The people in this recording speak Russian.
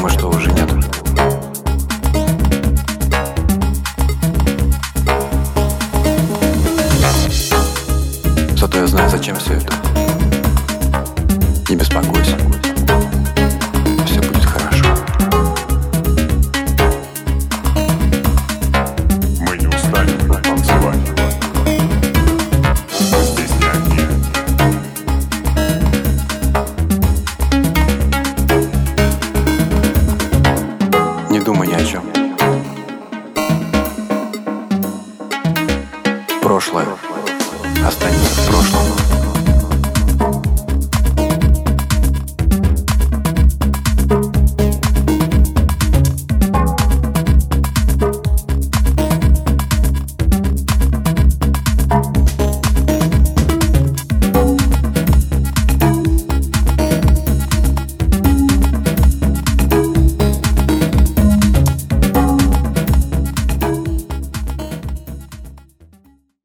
Артема что, уже нету? Зато я знаю, зачем все это. Не беспокойся. думай ни о чем. Прошлое останется в прошлом.